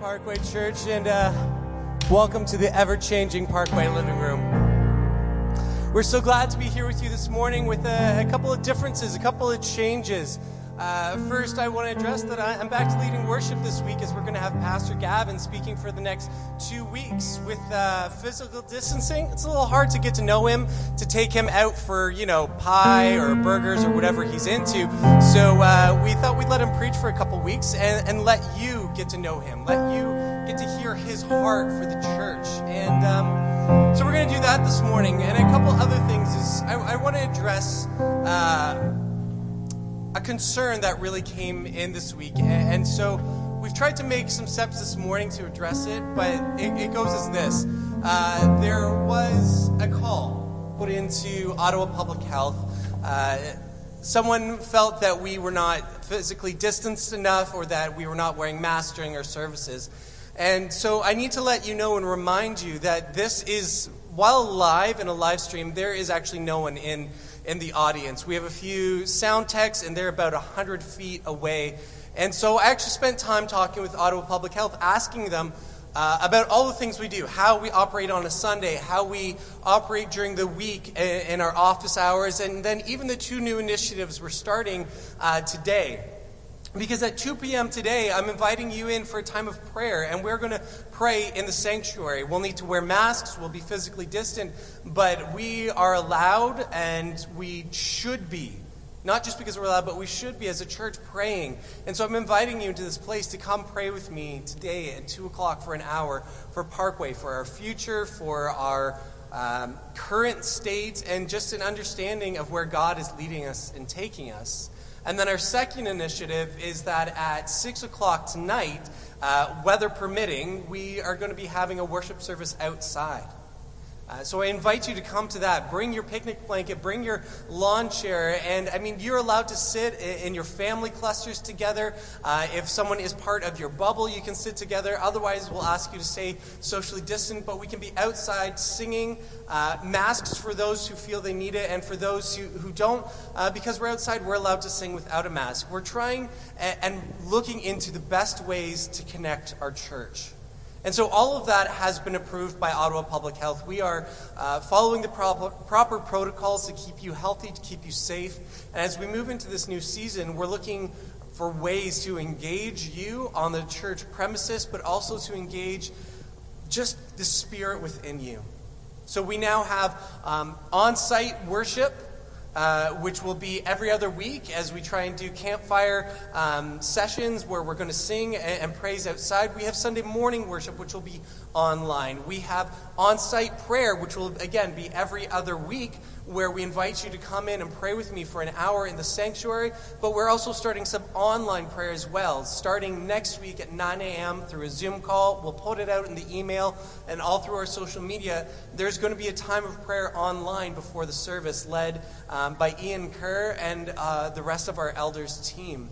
Parkway Church, and uh, welcome to the ever changing Parkway living room. We're so glad to be here with you this morning with a, a couple of differences, a couple of changes. Uh, first, I want to address that I, am back to leading worship this week as we're going to have Pastor Gavin speaking for the next two weeks. With uh, physical distancing, it's a little hard to get to know him, to take him out for, you know, pie or burgers or whatever he's into. So uh, we thought we'd let him preach for a couple weeks and, and, let you get to know him, let you get to hear his heart for the church. And um, so we're going to do that this morning. And a couple other things is I, I want to address uh, a concern that really came in this week. And so we've tried to make some steps this morning to address it, but it, it goes as this uh, There was a call put into Ottawa Public Health. Uh, someone felt that we were not physically distanced enough or that we were not wearing masks during our services. And so I need to let you know and remind you that this is, while live in a live stream, there is actually no one in in the audience. We have a few sound techs, and they're about 100 feet away. And so I actually spent time talking with Ottawa Public Health, asking them uh, about all the things we do, how we operate on a Sunday, how we operate during the week in, our office hours, and then even the two new initiatives we're starting uh, today. Because at 2 p.m. today, I'm inviting you in for a time of prayer, and we're going to pray in the sanctuary. We'll need to wear masks, we'll be physically distant, but we are allowed and we should be. Not just because we're allowed, but we should be as a church praying. And so I'm inviting you to this place to come pray with me today at 2 o'clock for an hour for Parkway, for our future, for our um, current state, and just an understanding of where God is leading us and taking us. And then our second initiative is that at 6 o'clock tonight, uh, weather permitting, we are going to be having a worship service outside. Uh, so I invite you to come to that. Bring your picnic blanket, bring your lawn chair, and I mean, you're allowed to sit in, your family clusters together. Uh, if someone is part of your bubble, you can sit together. Otherwise, we'll ask you to stay socially distant, but we can be outside singing. Uh, masks for those who feel they need it, and for those who, who don't, uh, because we're outside, we're allowed to sing without a mask. We're trying and, and looking into the best ways to connect our church. And so all of that has been approved by Ottawa Public Health. We are uh, following the proper, proper protocols to keep you healthy, to keep you safe. And as we move into this new season, we're looking for ways to engage you on the church premises, but also to engage just the spirit within you. So we now have um, on site worship uh, which will be every other week as we try and do campfire um, sessions where we're going to sing and, and, praise outside. We have Sunday morning worship, which will be online. We have on site prayer, which will, again, be every other week where we invite you to come in and pray with me for an hour in the sanctuary. But we're also starting some online prayer as well, starting next week at 9 a.m. through a Zoom call. We'll put it out in the email and all through our social media. There's going to be a time of prayer online before the service, led um, by Ian Kerr and uh, the rest of our elders team.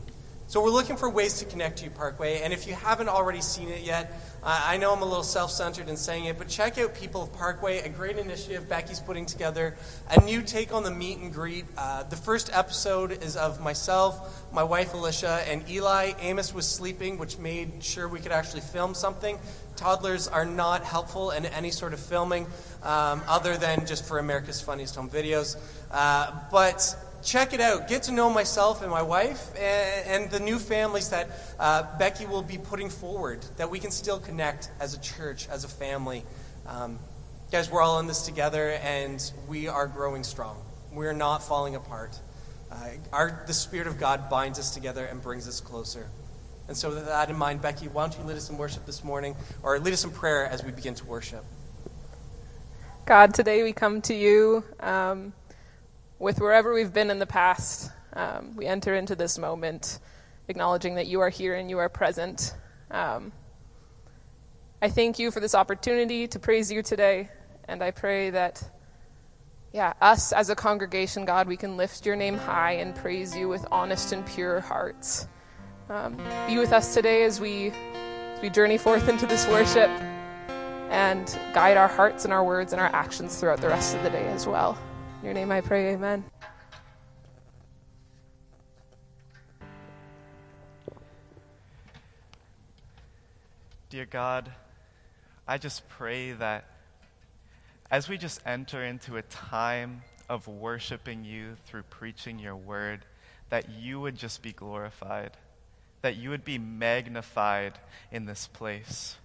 So we're looking for ways to connect to you, Parkway. And if you haven't already seen it yet, I know I'm a little self centered in saying it, but check out People of Parkway, a great initiative Becky's putting together, a new take on the meet and greet. Uh, the first episode is of myself, my wife Alicia, and Eli. Amos was sleeping, which made sure we could actually film something. Toddlers are not helpful in any sort of filming um, other than just for America's Funniest Home Videos. Uh, but check it out. Get to know myself and my wife and, and the new families that uh, Becky will be putting forward, that we can still connect as a church, as a family. Um, guys, we're all in this together and we are growing strong. We're not falling apart. Uh, our, the Spirit of God binds us together and brings us closer. And so, with that in mind, Becky, why don't you lead us in worship this morning, or lead us in prayer as we begin to worship? God, today we come to you. Um, with wherever we've been in the past, um, we enter into this moment acknowledging that you are here and you are present. Um, I thank you for this opportunity to praise you today, and I pray that, yeah, us as a congregation, God, we can lift your name high and praise you with honest and pure hearts. Um, be with us today as we, as we journey forth into this worship and guide our hearts and our words and our actions throughout the rest of the day as well. In your name I pray, amen. Dear God, I just pray that as we just enter into a time of worshiping you through preaching your word, that you would just be glorified, that you would be magnified in this place.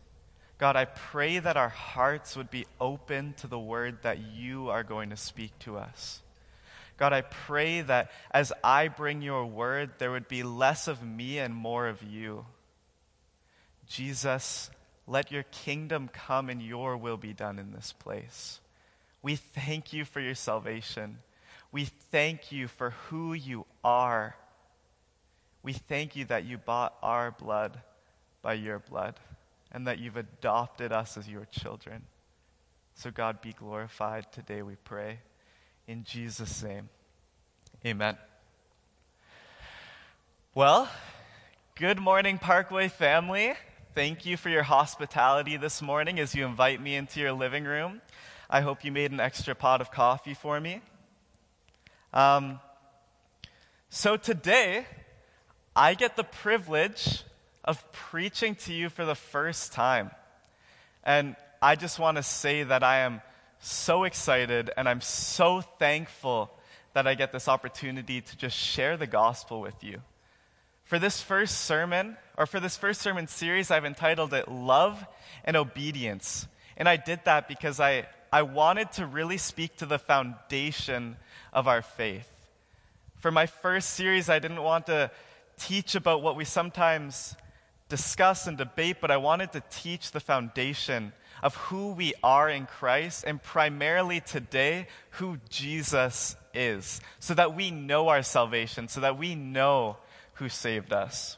God, I pray that our hearts would be open to the word that you are going to speak to us. God, I pray that as I bring your word, there would be less of me and more of you. Jesus, let your kingdom come and your will be done in this place. We thank you for your salvation. We thank you for who you are. We thank you that you bought our blood by your blood and that you've adopted us as your children. So, God, be glorified today, we pray. In Jesus' name, amen. Well, good morning, Parkway family. Thank you for your hospitality this morning as you invite me into your living room. I hope you made an extra pot of coffee for me. Um, so today, I get the privilege of preaching to you for the first time. And I just want to say that I am so excited and I'm so thankful that I get this opportunity to just share the gospel with you. For this first sermon, or for this first sermon series, I've entitled it Love and Obedience. And I did that because I, I wanted to really speak to the foundation of our faith. For my first series, I didn't want to teach about what we sometimes discuss and debate, but I wanted to teach the foundation of who we are in Christ, and primarily today, who Jesus is, so that we know our salvation, so that we know who saved us.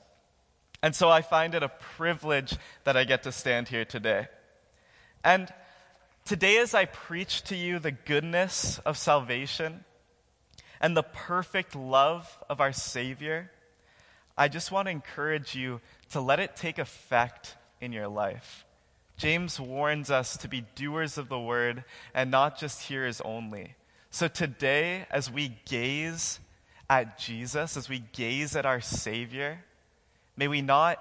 And so I find it a privilege that I get to stand here today. And Today, as I preach to you the goodness of salvation and the perfect love of our Savior, I just want to encourage you to let it take effect in your life. James warns us to be doers of the word and not just hearers only. So today, as we gaze at Jesus, as we gaze at our Savior, may we not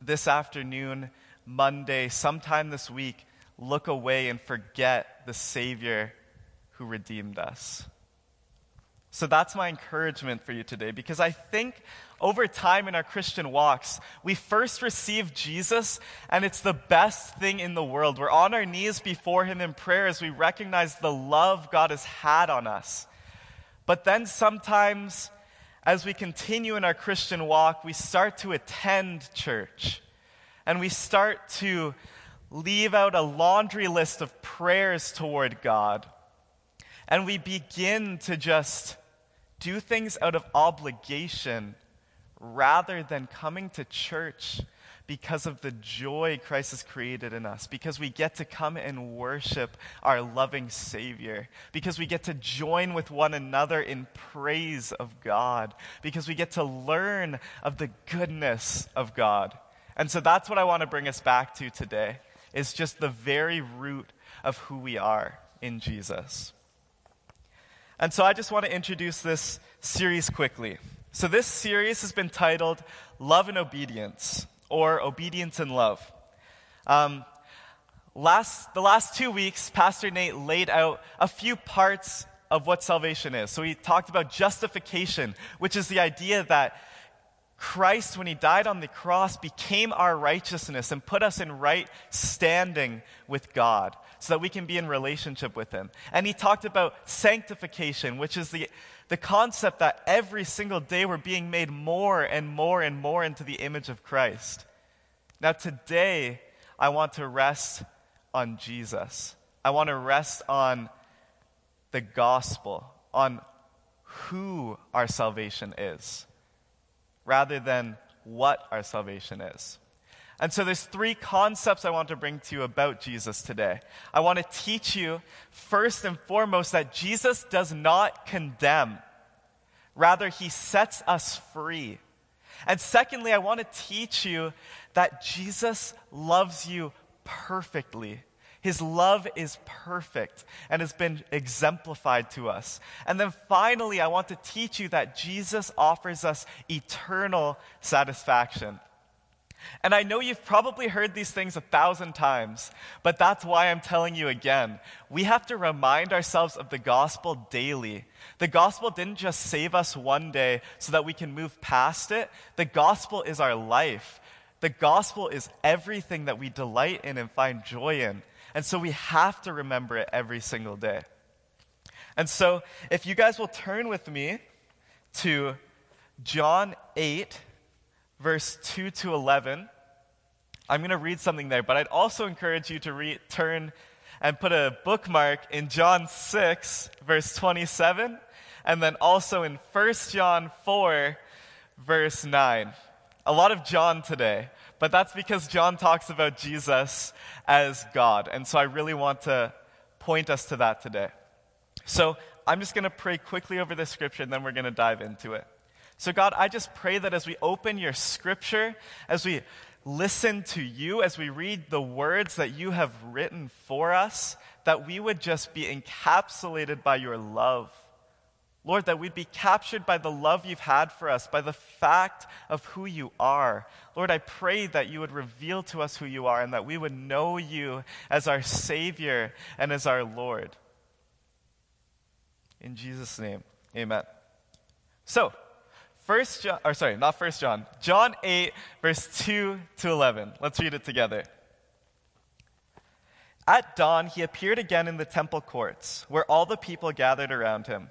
this afternoon, Monday, sometime this week, look away and forget the Savior who redeemed us. So that's my encouragement for you today because I think over time in our Christian walks, we first receive Jesus and it's the best thing in the world. We're on our knees before Him in prayer as we recognize the love God has had on us. But then sometimes, as we continue in our Christian walk, we start to attend church and we start to leave out a laundry list of prayers toward God. And we begin to just do things out of obligation rather than coming to church because of the joy Christ has created in us, because we get to come and worship our loving Savior, because we get to join with one another in praise of God, because we get to learn of the goodness of God. And so that's what I want to bring us back to today is just the very root of who we are in Jesus. And so I just want to introduce this series quickly. So this series has been titled Love and Obedience, or Obedience and Love. Um, last, the last two weeks, Pastor Nate laid out a few parts of what salvation is. So he talked about justification, which is the idea that Christ, when he died on the cross, became our righteousness and put us in right standing with God so that we can be in relationship with him. And he talked about sanctification, which is the, the concept that every single day we're being made more and more and more into the image of Christ. Now, today, I want to rest on Jesus. I want to rest on the gospel, on who our salvation is rather than what our salvation is. And so there's three concepts I want to bring to you about Jesus today. I want to teach you first and foremost that Jesus does not condemn. Rather, he sets us free. And secondly, I want to teach you that Jesus loves you perfectly. His love is perfect and has been exemplified to us. And then finally, I want to teach you that Jesus offers us eternal satisfaction. And I know you've probably heard these things a thousand times, but that's why I'm telling you again. We have to remind ourselves of the gospel daily. The gospel didn't just save us one day so that we can move past it. The gospel is our life. The gospel is everything that we delight in and find joy in. And so we have to remember it every single day. And so, if you guys will turn with me to John 8, verse 2 to 11. I'm going to read something there, but I'd also encourage you to re- turn and put a bookmark in John 6, verse 27, and then also in 1 John 4, verse 9. A lot of John today, but that's because John talks about Jesus as God. And so I really want to point us to that today. So I'm just going to pray quickly over this scripture and then we're going to dive into it. So, God, I just pray that as we open your scripture, as we listen to you, as we read the words that you have written for us, that we would just be encapsulated by your love. Lord, that we'd be captured by the love you've had for us, by the fact of who you are. Lord, I pray that you would reveal to us who you are and that we would know you as our Savior and as our Lord. In Jesus' name, amen. So, First John, or sorry, not First John, John 8, verse 2 to 11. Let's read it together. At dawn, he appeared again in the temple courts, where all the people gathered around him,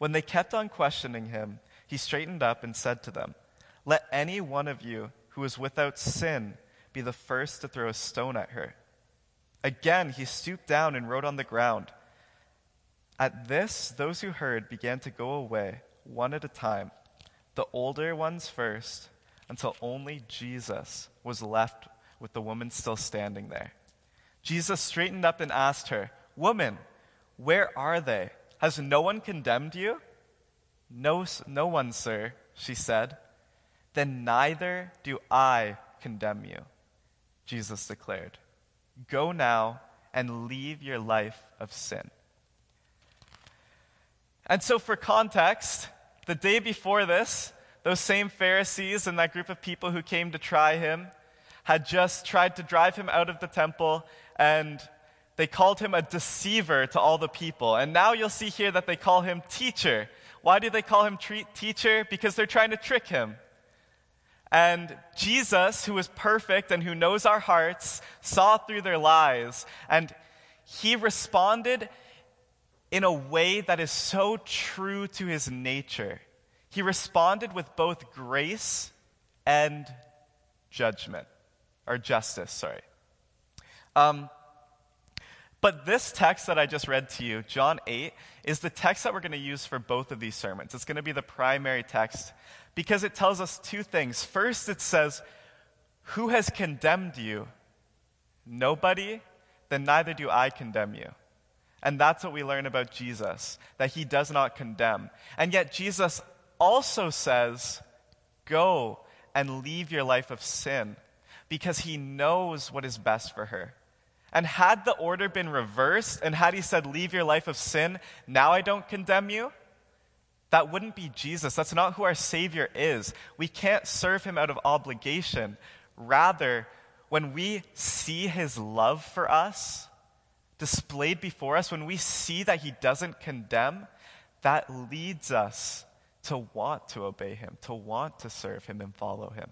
When they kept on questioning him, he straightened up and said to them, Let any one of you who is without sin be the first to throw a stone at her. Again, he stooped down and wrote on the ground. At this, those who heard began to go away, one at a time the older ones first, until only Jesus was left with the woman still standing there. Jesus straightened up and asked her, Woman, where are they? Has no one condemned you? No, no one, sir, she said. Then neither do I condemn you, Jesus declared. Go now and leave your life of sin. And so, for context, the day before this, those same Pharisees and that group of people who came to try him had just tried to drive him out of the temple and they called him a deceiver to all the people. And now you'll see here that they call him teacher. Why do they call him tre- teacher? Because they're trying to trick him. And Jesus, who is perfect and who knows our hearts, saw through their lies. And he responded in a way that is so true to his nature. He responded with both grace and judgment, or justice, sorry. Um, but this text that I just read to you, John 8, is the text that we're going to use for both of these sermons. It's going to be the primary text because it tells us two things. First, it says, Who has condemned you? Nobody? Then neither do I condemn you. And that's what we learn about Jesus, that he does not condemn. And yet, Jesus also says, Go and leave your life of sin, because he knows what is best for her. And had the order been reversed, and had he said, Leave your life of sin, now I don't condemn you, that wouldn't be Jesus. That's not who our Savior is. We can't serve him out of obligation. Rather, when we see his love for us, displayed before us, when we see that He doesn't condemn, that leads us to want to obey Him, to want to serve Him and follow Him.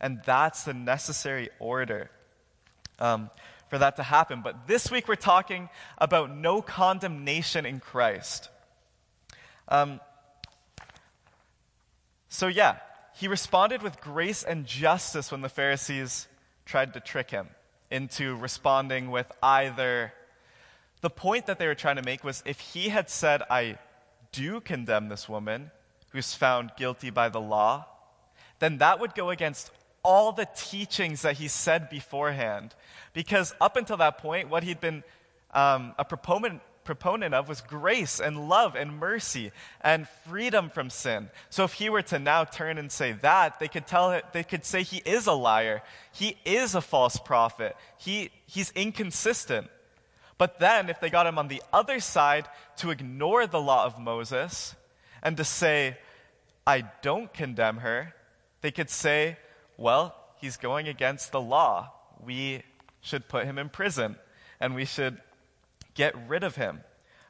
And that's the necessary order um, for that to happen. But this week we're talking about no condemnation in Christ. Um, so, yeah, he responded with grace and justice when the Pharisees tried to trick him into responding with either. The point that they were trying to make was if he had said, I do condemn this woman who's found guilty by the law, then that would go against all the teachings that he said beforehand. Because up until that point, what he'd been um, a proponent, proponent of was grace and love and mercy and freedom from sin. So if he were to now turn and say that, they could tell they could say he is a liar. He is a false prophet. He, he's inconsistent. But then if they got him on the other side to ignore the law of Moses and to say, I don't condemn her, they could say, well, he's going against the law. We should put him in prison and we should get rid of him.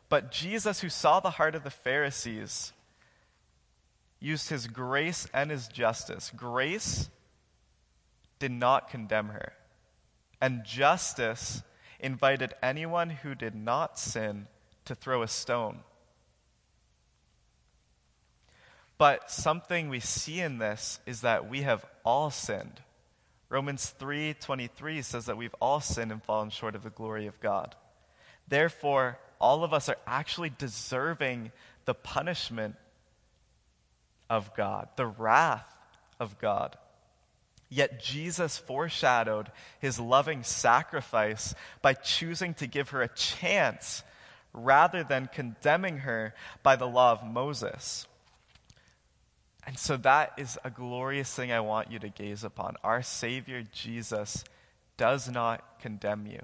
But Jesus, who saw the heart of the Pharisees, used his grace and his justice. Grace did not condemn her, and justice invited anyone who did not sin to throw a stone. But something we see in this is that we have all sinned. Romans 3:23 says that we've all sinned and fallen short of the glory of God. Therefore, all of us are actually deserving the punishment of God, the wrath of God. Yet Jesus foreshadowed his loving sacrifice by choosing to give her a chance rather than condemning her by the law of Moses. And so that is a glorious thing I want you to gaze upon. Our Savior Jesus does not condemn you.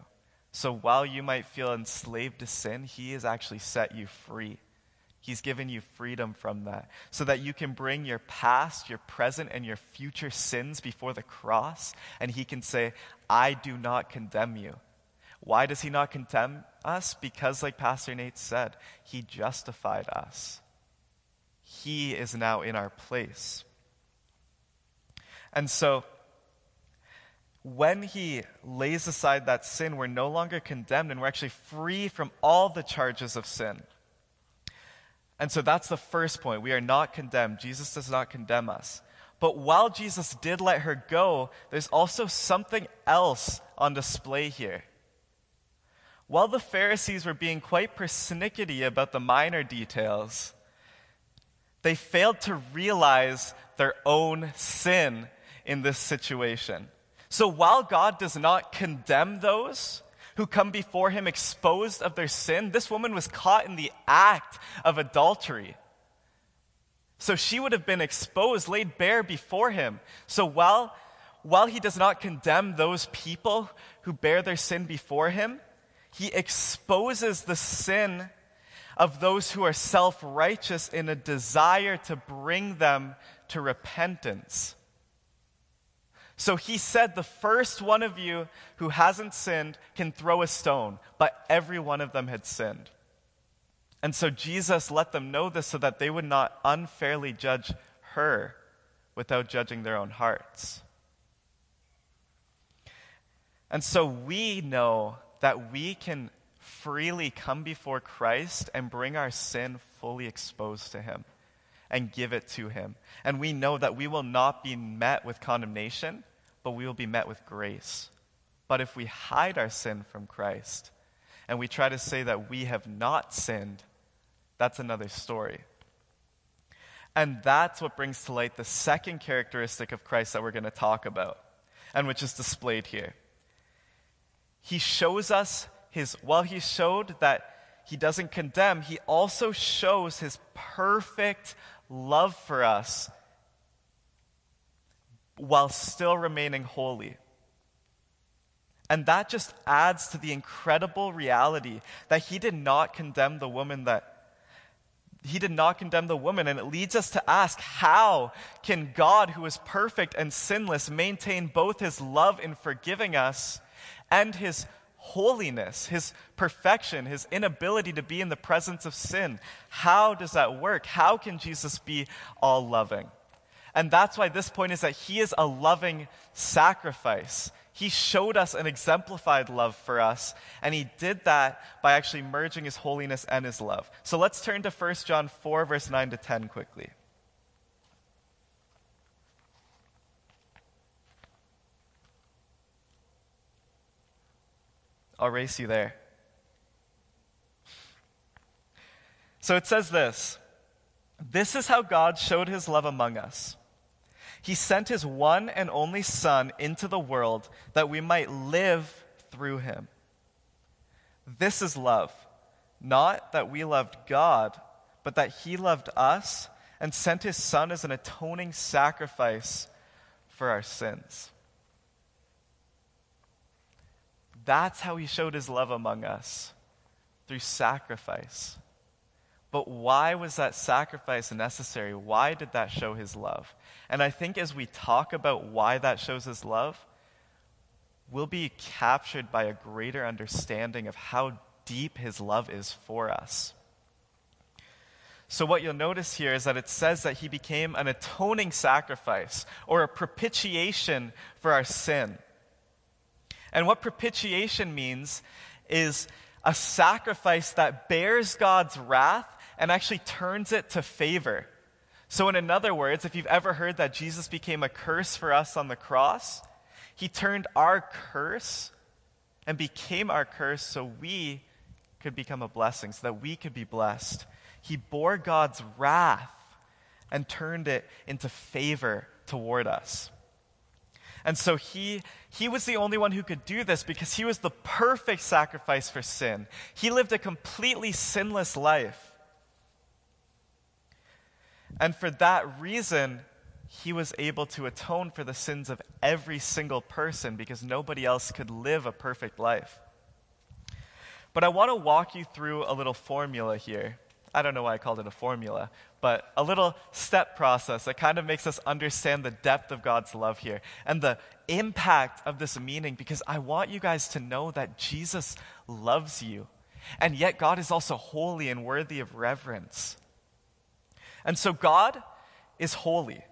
So while you might feel enslaved to sin, He has actually set you free. He's given you freedom from that so that you can bring your past, your present, and your future sins before the cross, and He can say, I do not condemn you. Why does He not condemn us? Because, like Pastor Nate said, He justified us. He is now in our place. And so, when he lays aside that sin, we're no longer condemned and we're actually free from all the charges of sin. And so that's the first point. We are not condemned. Jesus does not condemn us. But while Jesus did let her go, there's also something else on display here. While the Pharisees were being quite persnickety about the minor details, they failed to realize their own sin in this situation. So while God does not condemn those who come before him exposed of their sin, this woman was caught in the act of adultery. So she would have been exposed, laid bare before him. So while, while he does not condemn those people who bear their sin before him, he exposes the sin of those who are self righteous in a desire to bring them to repentance. So he said, The first one of you who hasn't sinned can throw a stone, but every one of them had sinned. And so Jesus let them know this so that they would not unfairly judge her without judging their own hearts. And so we know that we can freely come before Christ and bring our sin fully exposed to Him and give it to Him. And we know that we will not be met with condemnation, but we will be met with grace. But if we hide our sin from Christ and we try to say that we have not sinned, that's another story. And that's what brings to light the second characteristic of Christ that we're going to talk about, and which is displayed here. He shows us his, while he showed that he doesn't condemn, he also shows his perfect love for us while still remaining holy. And that just adds to the incredible reality that he did not condemn the woman that he did not condemn the woman and it leads us to ask how can God who is perfect and sinless maintain both his love in forgiving us and his holiness, his perfection, his inability to be in the presence of sin? How does that work? How can Jesus be all loving? And that's why this point is that he is a loving sacrifice. He showed us an exemplified love for us, and he did that by actually merging his holiness and his love. So let's turn to 1 John 4, verse 9 to 10 quickly. I'll race you there. So it says this This is how God showed his love among us. He sent his one and only Son into the world that we might live through him. This is love. Not that we loved God, but that he loved us and sent his Son as an atoning sacrifice for our sins. That's how he showed his love among us through sacrifice. But why was that sacrifice necessary? Why did that show his love? And I think as we talk about why that shows his love, we'll be captured by a greater understanding of how deep his love is for us. So, what you'll notice here is that it says that he became an atoning sacrifice or a propitiation for our sin. And what propitiation means is a sacrifice that bears God's wrath and actually turns it to favor. So, in other words, if you've ever heard that Jesus became a curse for us on the cross, he turned our curse and became our curse so we could become a blessing, so that we could be blessed. He bore God's wrath and turned it into favor toward us. And so he, he was the only one who could do this because he was the perfect sacrifice for sin. He lived a completely sinless life. And for that reason, he was able to atone for the sins of every single person because nobody else could live a perfect life. But I want to walk you through a little formula here. I don't know why I called it a formula, but a little step process that kind of makes us understand the depth of God's love here and the impact of this meaning because I want you guys to know that Jesus loves you. And yet, God is also holy and worthy of reverence. And so, God is holy,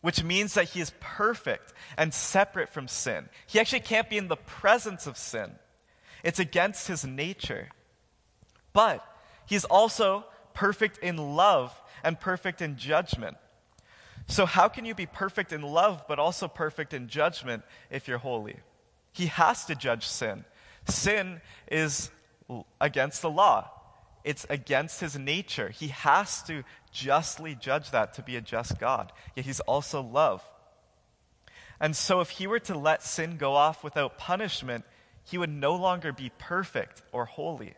which means that He is perfect and separate from sin. He actually can't be in the presence of sin, it's against His nature. But He's also perfect in love and perfect in judgment. So, how can you be perfect in love but also perfect in judgment if you're holy? He has to judge sin. Sin is against the law, it's against his nature. He has to justly judge that to be a just God. Yet he's also love. And so, if he were to let sin go off without punishment, he would no longer be perfect or holy.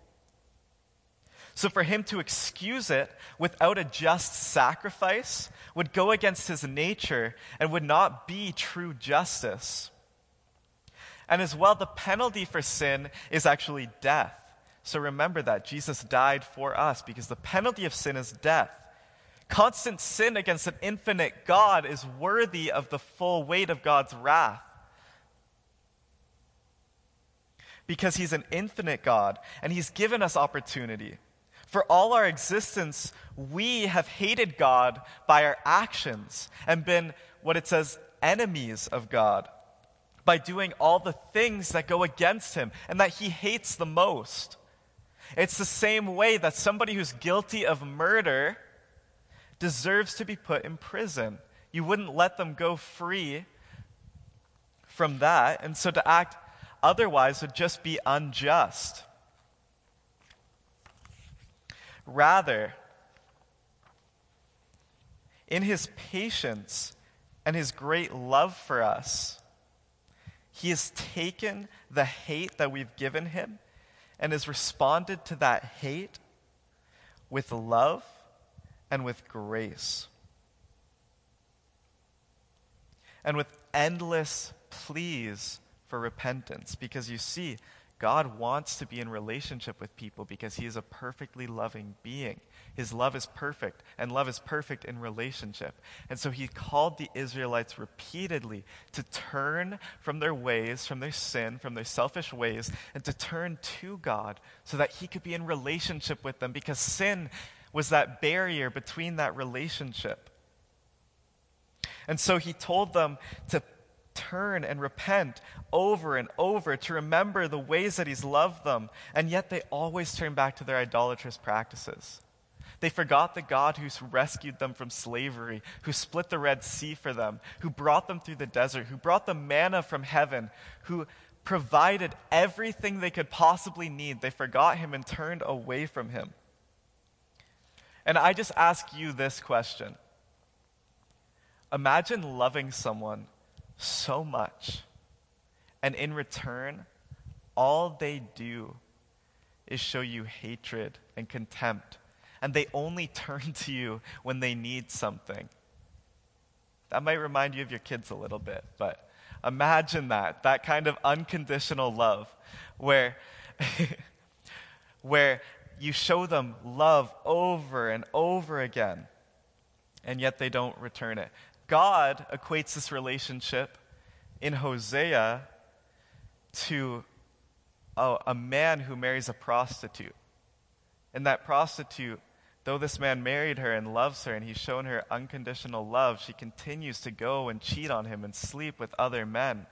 So for him to excuse it without a just sacrifice would go against his nature and would not be true justice. And as well, the penalty for sin is actually death. So remember that. Jesus died for us because the penalty of sin is death. Constant sin against an infinite God is worthy of the full weight of God's wrath. Because he's an infinite God and he's given us opportunity. For all our existence, we have hated God by our actions and been what it says, enemies of God by doing all the things that go against him and that he hates the most. It's the same way that somebody who's guilty of murder deserves to be put in prison. You wouldn't let them go free from that, and so to act otherwise would just be unjust. Rather, in his patience and his great love for us, he has taken the hate that we've given him and has responded to that hate with love and with grace. And with endless pleas for repentance. Because you see, God wants to be in relationship with people because he is a perfectly loving being. His love is perfect, and love is perfect in relationship. And so he called the Israelites repeatedly to turn from their ways, from their sin, from their selfish ways, and to turn to God so that he could be in relationship with them because sin was that barrier between that relationship. And so he told them to turn and repent over and over to remember the ways that He's loved them, and yet they always turn back to their idolatrous practices. They forgot the God who rescued them from slavery, who split the Red Sea for them, who brought them through the desert, who brought them manna from heaven, who provided everything they could possibly need. They forgot Him and turned away from Him. And I just ask you this question Imagine loving someone so much, and in return, all they do is show you hatred and contempt, and they only turn to you when they need something. That might remind you of your kids a little bit, but imagine that, that kind of unconditional love where, where you show them love over and over again, and yet they don't return it. God equates this relationship in Hosea to a, a man who marries a prostitute. And that prostitute, though this man married her and loves her and he's shown her unconditional love, she continues to go and cheat on him and sleep with other men.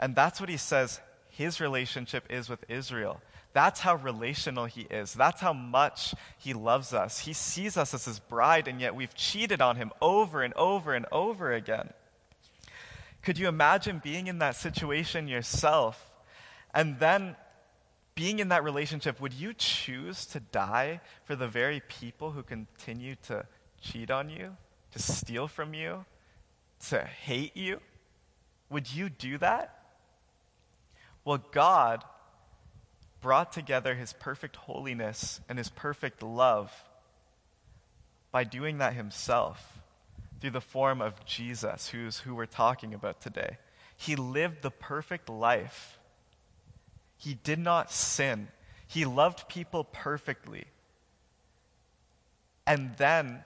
And that's what he says his relationship is with Israel. That's how relational he is. That's how much he loves us. He sees us as his bride, and yet we've cheated on him over and over and over again. Could you imagine being in that situation yourself? And then being in that relationship, would you choose to die for the very people who continue to cheat on you, to steal from you, to hate you? Would you do that? Well, God brought together his perfect holiness and his perfect love by doing that himself through the form of Jesus, who's who we're talking about today. He lived the perfect life. He did not sin. He loved people perfectly. And then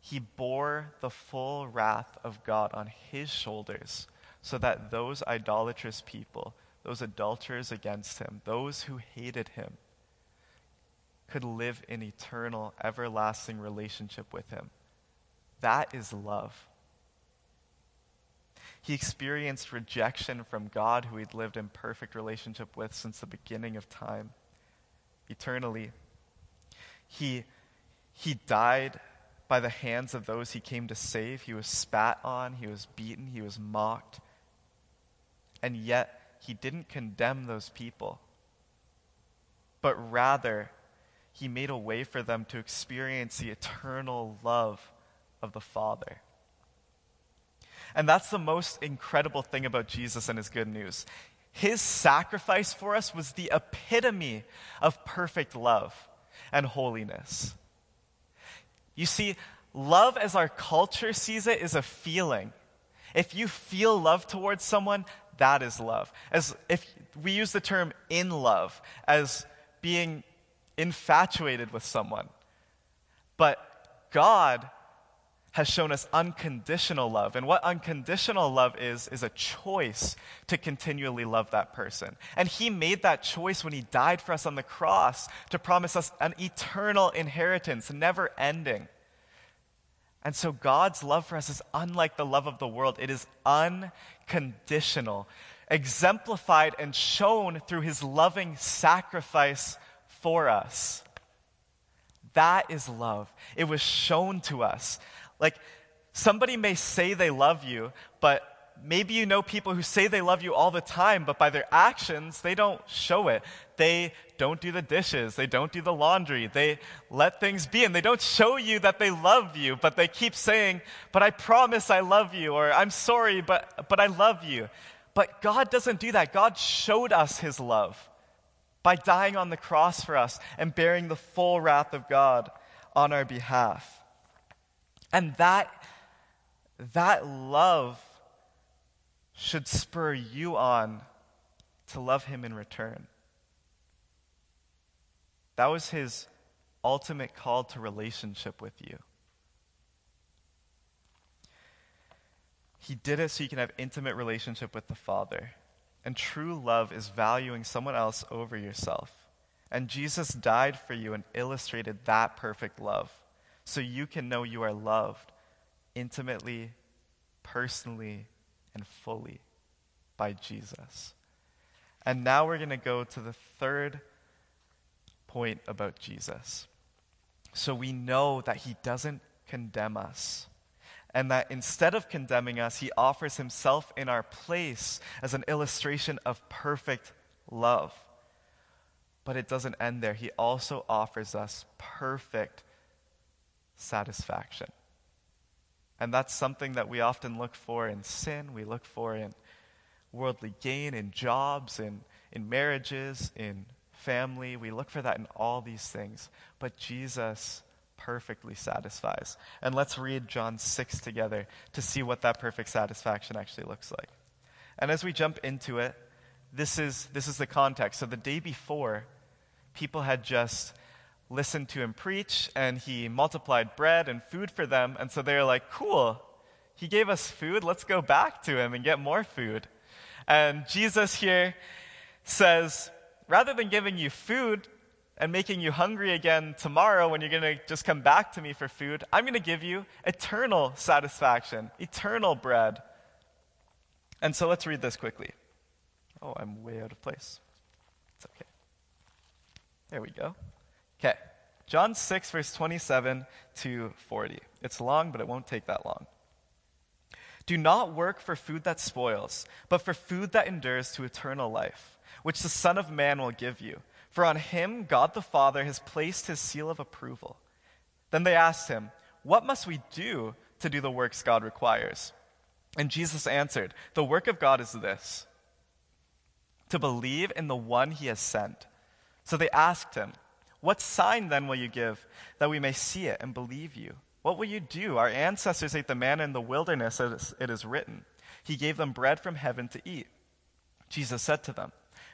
he bore the full wrath of God on his shoulders so that those idolatrous people those adulterers against him, those who hated him, could live in eternal, everlasting relationship with him. That is love. He experienced rejection from God, who he'd lived in perfect relationship with since the beginning of time, eternally. He, he died by the hands of those he came to save. He was spat on, he was beaten, he was mocked. And yet, he didn't condemn those people, but rather, he made a way for them to experience the eternal love of the Father. And that's the most incredible thing about Jesus and his good news. His sacrifice for us was the epitome of perfect love and holiness. You see, love as our culture sees it is a feeling. If you feel love towards someone, that is love. As if we use the term in love as being infatuated with someone. But God has shown us unconditional love. And what unconditional love is, is a choice to continually love that person. And He made that choice when He died for us on the cross to promise us an eternal inheritance, never ending. And so God's love for us is unlike the love of the world, it is unconditional, exemplified and shown through his loving sacrifice for us. That is love. It was shown to us. Like, somebody may say they love you, but maybe you know people who say they love you all the time, but by their actions, they don't show it. They don't do the dishes, they don't do the laundry, they let things be, and they don't show you that they love you, but they keep saying, But I promise I love you, or I'm sorry, but, but I love you. But God doesn't do that. God showed us his love by dying on the cross for us and bearing the full wrath of God on our behalf. And that, that love should spur you on to love him in return. That was his ultimate call to relationship with you. He did it so you can have intimate relationship with the Father. And true love is valuing someone else over yourself. And Jesus died for you and illustrated that perfect love so you can know you are loved intimately, personally, and fully by Jesus. And now we're going to go to the third point about Jesus. So we know that he doesn't condemn us. And that instead of condemning us, he offers himself in our place as an illustration of perfect love. But it doesn't end there. He also offers us perfect satisfaction. And that's something that we often look for in sin, we look for in worldly gain, in jobs, in, in marriages, in family. We look for that in all these things. But Jesus perfectly satisfies. And let's read John 6 together to see what that perfect satisfaction actually looks like. And as we jump into it, this is, this is the context. So the day before, people had just listened to him preach, and he multiplied bread and food for them. And so they're like, cool, he gave us food. Let's go back to him and get more food. And Jesus here says, rather than giving you food and making you hungry again tomorrow when you're going to just come back to me for food, I'm going to give you eternal satisfaction, eternal bread. And so let's read this quickly. Oh, I'm way out of place. It's okay. There we go. Okay. John 6, verse 27 to 40. It's long, but it won't take that long. Do not work for food that spoils, but for food that endures to eternal life, which the Son of Man will give you. For on him God the Father has placed his seal of approval. Then they asked him, What must we do to do the works God requires? And Jesus answered, The work of God is this to believe in the one he has sent. So they asked him, What sign then will you give that we may see it and believe you? What will you do? Our ancestors ate the manna in the wilderness, as it is written. He gave them bread from heaven to eat. Jesus said to them,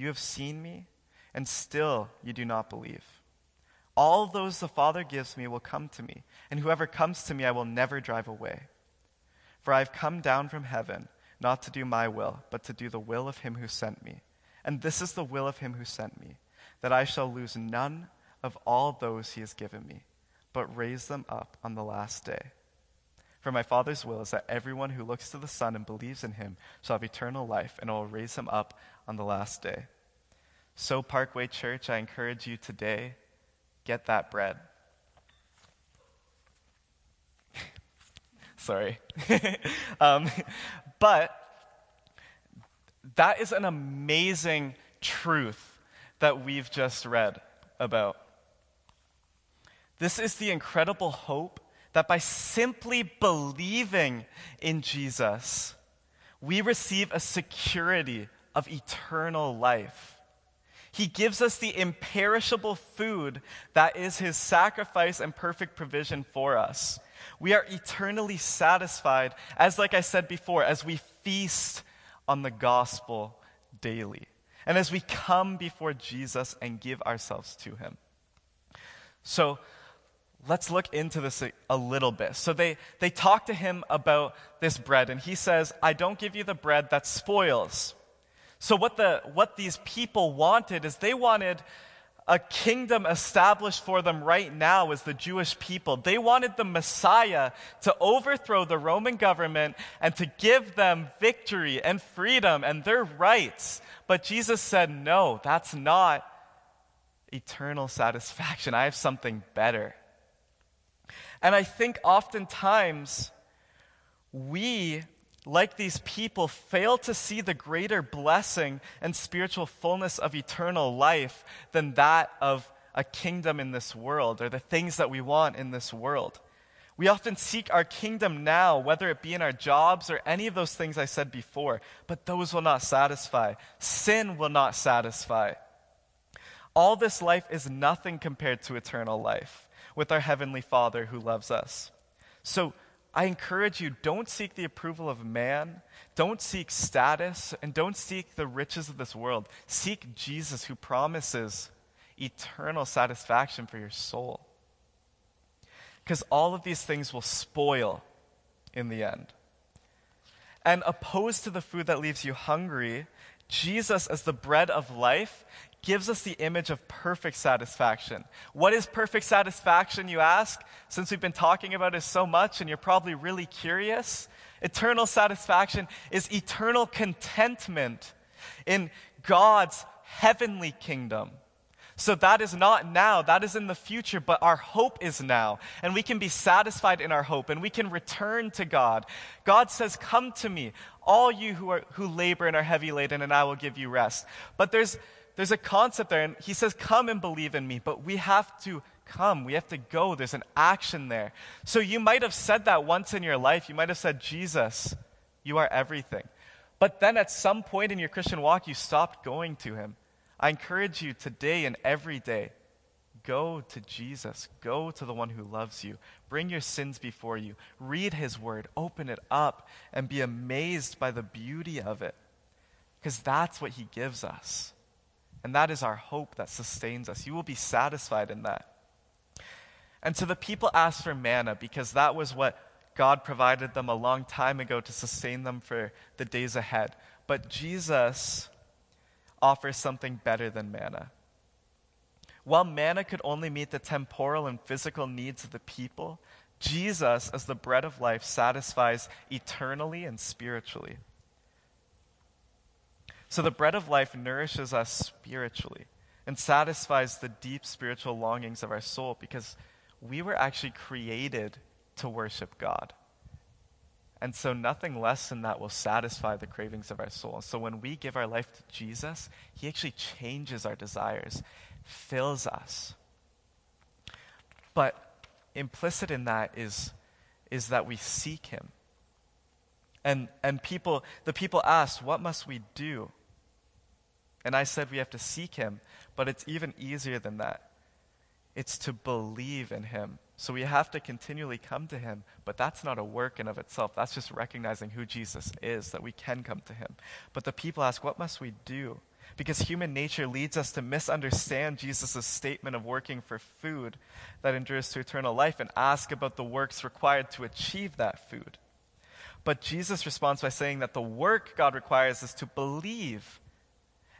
you have seen me, and still you do not believe. All those the Father gives me will come to me, and whoever comes to me I will never drive away. For I have come down from heaven, not to do my will, but to do the will of him who sent me. And this is the will of him who sent me, that I shall lose none of all those he has given me but raise them up on the last day. For my Father's will is that everyone who looks to the Son and believes in him shall have eternal life, and I will raise him up on the last day. So, Parkway Church, I encourage you today get that bread. Sorry. um, but that is an amazing truth that we've just read about. This is the incredible hope that by simply believing in Jesus, we receive a security of eternal life. He gives us the imperishable food that is his sacrifice and perfect provision for us. We are eternally satisfied, as like I said before, as we feast on the gospel daily. And as we come before Jesus and give ourselves to him. So, let's look into this a, a, little bit. So they, they talk to him about this bread, and he says, I don't give you the bread that spoils. So what, the, what these people wanted is they wanted a kingdom established for them right now as the Jewish people. They wanted the Messiah to overthrow the Roman government and to give them victory and freedom and their rights. But Jesus said, No, that's not eternal satisfaction. I have something better. And I think oftentimes we, like these people, fail to see the greater blessing and spiritual fullness of eternal life than that of a kingdom in this world or the things that we want in this world. We often seek our kingdom now, whether it be in our jobs or any of those things I said before, but those will not satisfy. Sin will not satisfy. All this life is nothing compared to eternal life with our Heavenly Father who loves us. So I encourage you don't seek the approval of man, don't seek status, and don't seek the riches of this world. Seek Jesus who promises eternal satisfaction for your soul. Because all of these things will spoil in the end. And opposed to the food that leaves you hungry, Jesus, as the bread of life, gives us the image of perfect satisfaction. What is perfect satisfaction, you ask? Since we've been talking about it so much and you're probably really curious, eternal satisfaction is eternal contentment in God's heavenly kingdom. So that is not now, that is in the future, but our hope is now. And we can be satisfied in our hope and we can return to God. God says, Come to me, all you who, are, who labor and are heavy laden, and I will give you rest. But there's, there's a concept there, and He says, Come and believe in me, but we have to come. We have to go. There's an action there. So you might have said that once in your life. You might have said, Jesus, you are everything. But then at some point in your Christian walk, you stopped going to Him. I encourage you today and every day go to Jesus. Go to the one who loves you. Bring your sins before you. Read his word. Open it up and be amazed by the beauty of it. Because that's what he gives us. And that is our hope that sustains us. You will be satisfied in that. And so the people asked for manna because that was what God provided them a long time ago to sustain them for the days ahead. But Jesus offers something better than manna. While manna could only meet the temporal and physical needs of the people, Jesus, as the bread of life, satisfies eternally and spiritually. So the bread of life nourishes us spiritually and satisfies the deep spiritual longings of our soul because we were actually created to worship God. And so nothing less than that will satisfy the cravings of our soul. So when we give our life to Jesus, he actually changes our desires, fills us. But implicit in that is, is that we seek him. And, and people, the people asked, What must we do? And I said, We have to seek him. But it's even easier than that. It's to believe in him so we have to continually come to him, but that's not a work in of itself. That's just recognizing who Jesus is, that we can come to him. But the people ask, what must we do? Because human nature leads us to misunderstand Jesus' statement of working for food that endures to eternal life and ask about the works required to achieve that food. But Jesus responds by saying that the work God requires is to believe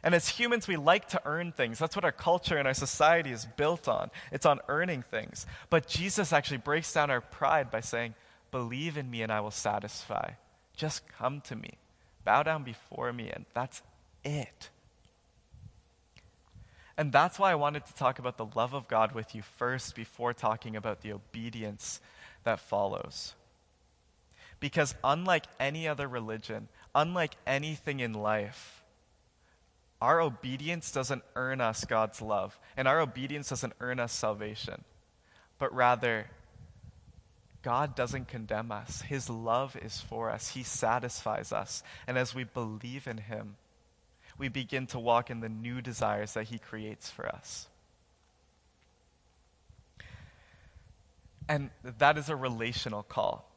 and as humans, we like to earn things. That's what our culture and our society is built on. It's on earning things. But Jesus actually breaks down our pride by saying, Believe in me and I will satisfy. Just come to me. Bow down before me, and that's it. And that's why I wanted to talk about the love of God with you first before talking about the obedience that follows. Because unlike any other religion, unlike anything in life, our obedience doesn't earn us God's love, and our obedience doesn't earn us salvation. But rather, God doesn't condemn us. His love is for us. He satisfies us. And as we believe in Him, we begin to walk in the new desires that He creates for us. And that is a relational call.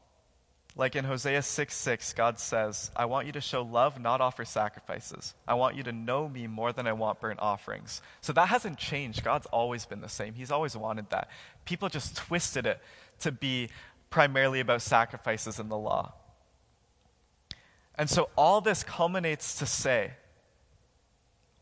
Like in Hosea 6 6, God says, I want you to show love, not offer sacrifices. I want you to know me more than I want burnt offerings. So that hasn't changed. God's always been the same. He's always wanted that. People just twisted it to be primarily about sacrifices in the law. And so all this culminates to say,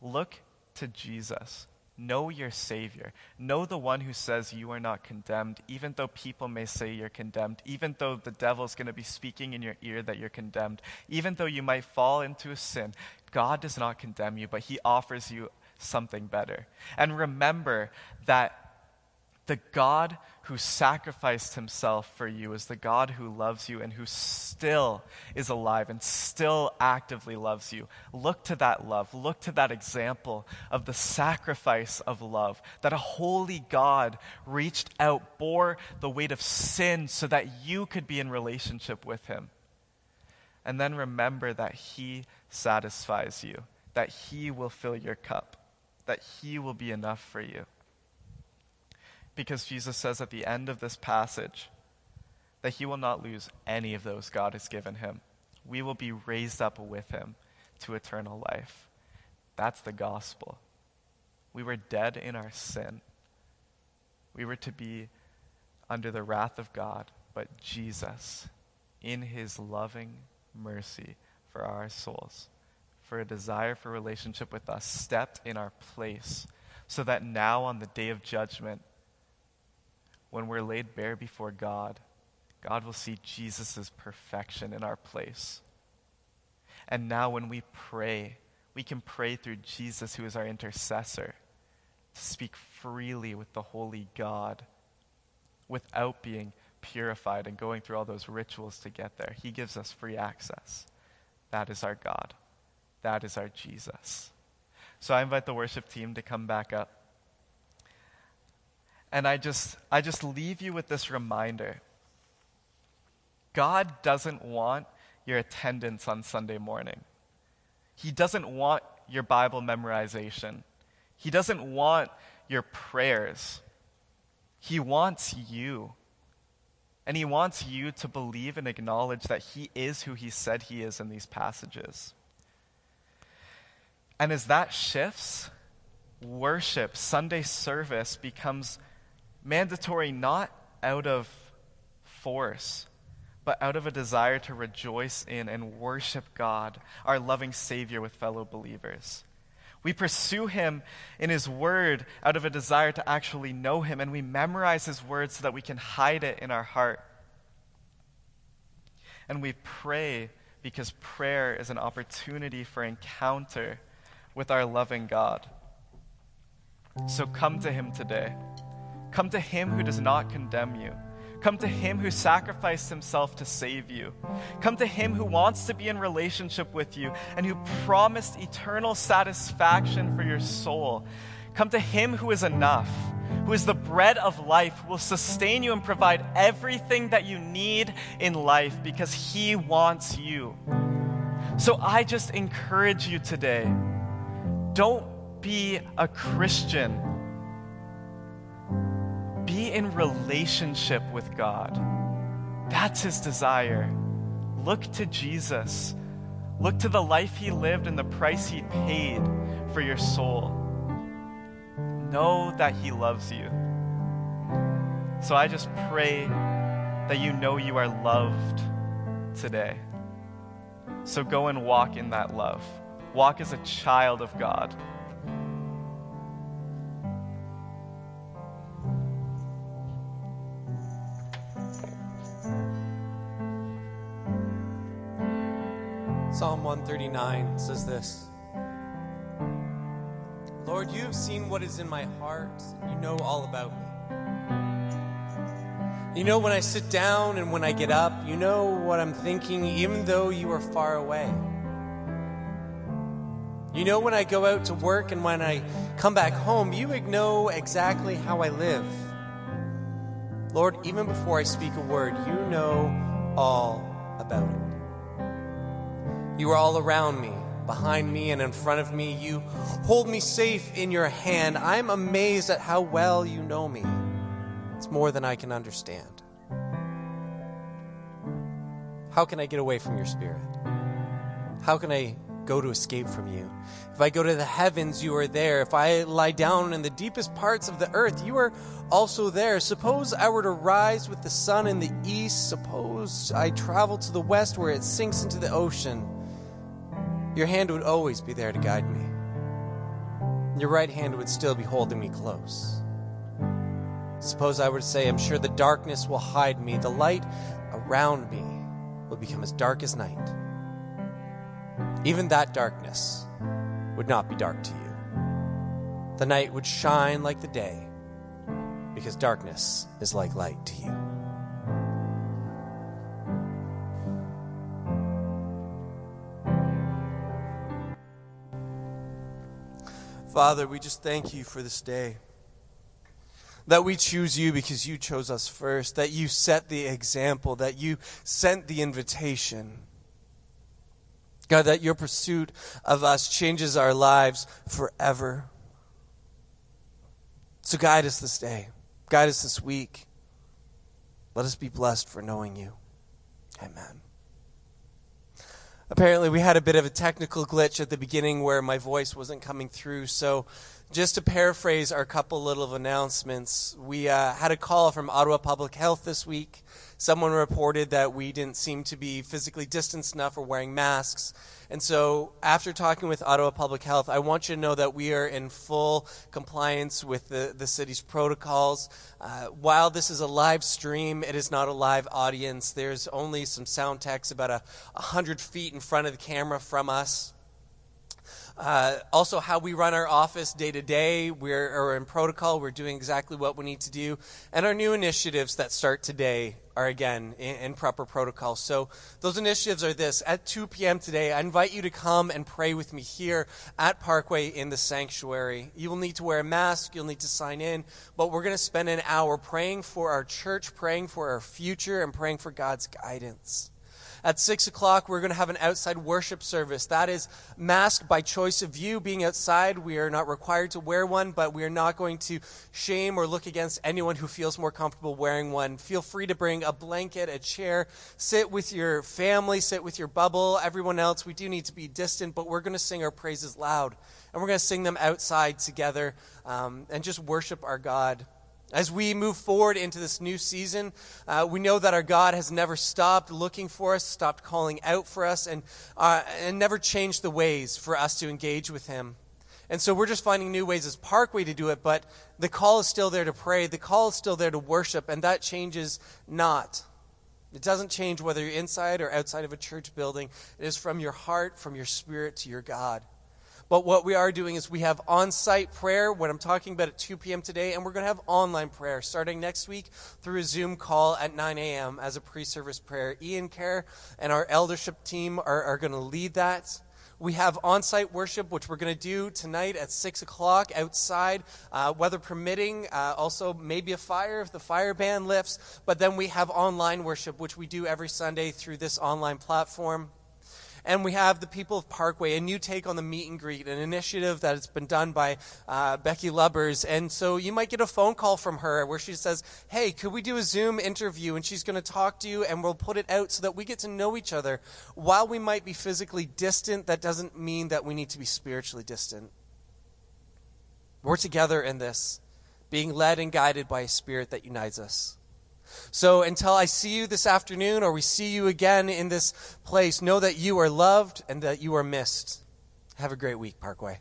look to Jesus. Know your Savior. Know the one who says you are not condemned, even though people may say you're condemned, even though the devil's going to be speaking in your ear that you're condemned, even though you might fall into a sin. God does not condemn you, but He offers you something better. And remember that the God who sacrificed himself for you is the God who loves you and who still is alive and still actively loves you. Look to that love. Look to that example of the sacrifice of love. That a holy God reached out, bore the weight of sin so that you could be in relationship with him. And then remember that he satisfies you, that he will fill your cup, that he will be enough for you because Jesus says at the end of this passage that he will not lose any of those God has given him. We will be raised up with him to eternal life. That's the gospel. We were dead in our sin. We were to be under the wrath of God, but Jesus, in his loving mercy for our souls, for a desire for relationship with us, stepped in our place, so that now on the day of judgment, when we're laid bare before God, God will see Jesus' perfection in our place. And now when we pray, we can pray through Jesus, who is our intercessor, to speak freely with the holy God without being purified and going through all those rituals to get there. He gives us free access. That is our God. That is our Jesus. So I invite the worship team to come back up. And I just I just leave you with this reminder. God doesn't want your attendance on Sunday morning. He doesn't want your Bible memorization. He doesn't want your prayers. He wants you. And he wants you to believe and acknowledge that he is who he said he is in these passages. And as that shifts, worship, Sunday service becomes mandatory not out of force, but out of a desire to rejoice in and worship God, our loving Savior, with fellow believers. We pursue Him in His Word out of a desire to actually know Him, and we memorize His Word so that we can hide it in our heart. And we pray because prayer is an opportunity for encounter with our loving God. So come to Him today. Come to Him who does not condemn you. Come to Him who sacrificed Himself to save you. Come to Him who wants to be in relationship with you and who promised eternal satisfaction for your soul. Come to Him who is enough, who is the bread of life, who will sustain you and provide everything that you need in life because He wants you. So I just encourage you today don't be a Christian be in relationship with God. That's his desire. Look to Jesus. Look to the life he lived and the price he paid for your soul. Know that he loves you. So I just pray that you know you are loved today. So go and walk in that love. Walk as a child of God. Psalm 139 says this Lord, you have seen what is in my heart, you know all about me. You know when I sit down and when I get up, you know what I'm thinking, even though you are far away. You know when I go out to work and when I come back home, you know exactly how I live. Lord, even before I speak a word, you know all about it. You are all around me, behind me, and in front of me. You hold me safe in your hand. I'm amazed at how well you know me. It's more than I can understand. How can I get away from your spirit? How can I go to escape from you? If I go to the heavens, you are there. If I lie down in the deepest parts of the earth, you are also there. Suppose I were to rise with the sun in the east. Suppose I travel to the west where it sinks into the ocean. Your hand would always be there to guide me. Your right hand would still be holding me close. Suppose I were to say, I'm sure the darkness will hide me. The light around me will become as dark as night. Even that darkness would not be dark to you. The night would shine like the day because darkness is like light to you. Father, we just thank you for this day. That we choose you because you chose us first, that you set the example, that you sent the invitation. God, that your pursuit of us changes our lives forever. So guide us this day, guide us this week. Let us be blessed for knowing you. Amen. Apparently, we had a bit of a technical glitch at the beginning where my voice wasn't coming through. So, just to paraphrase our couple little announcements, we uh, had a call from Ottawa Public Health this week someone reported that we didn't seem to be physically distanced enough or wearing masks. And so, after talking with Ottawa Public Health, I want you to know that we are in full compliance with the, the city's protocols. Uh, while this is a live stream, it is not a live audience. There's only some sound techs about a, a hundred feet in front of the camera from us. Uh, also, how we run our office day to day. We're in protocol. We're doing exactly what we need to do. And our new initiatives that start today are, again, in, in, proper protocol. So, those initiatives are this. At 2 p.m. today, I invite you to come and pray with me here at Parkway in the sanctuary. You will need to wear a mask. You'll need to sign in. But we're going to spend an hour praying for our church, praying for our future, and praying for God's guidance. At 6 o'clock, we're going to have an outside worship service. That is masked by choice of you being outside. We are not required to wear one, but we are not going to shame or look against anyone who feels more comfortable wearing one. Feel free to bring a blanket, a chair, sit with your family, sit with your bubble. Everyone else, we do need to be distant, but we're going to sing our praises loud. And we're going to sing them outside together um, and just worship our God. As we move forward into this new season, uh, we know that our God has never stopped looking for us, stopped calling out for us, and, uh, and never changed the ways for us to engage with Him. And so we're just finding new ways as Parkway to do it, but the call is still there to pray. The call is still there to worship, and that changes not. It doesn't change whether you're inside or outside of a church building. It is from your heart, from your spirit to your God. But what we are doing is we have on site prayer, what I'm talking about at 2 p.m. today, and we're going to have online prayer starting next week through a Zoom call at 9 a.m. as a pre service prayer. Ian Kerr and our eldership team are, are going to lead that. We have on site worship, which we're going to do tonight at 6 o'clock outside, uh, weather permitting. Uh, also, maybe a fire if the fire ban lifts. But then we have online worship, which we do every Sunday through this online platform. And we have the people of Parkway, a new take on the meet and greet, an initiative that has been done by uh, Becky Lubbers. And so you might get a phone call from her where she says, Hey, could we do a Zoom interview? And she's going to talk to you, and we'll put it out so that we get to know each other. While we might be physically distant, that doesn't mean that we need to be spiritually distant. We're together in this, being led and guided by a spirit that unites us. So until I see you this afternoon or we see you again in this place, know that you are loved and that you are missed. Have a great week, Parkway.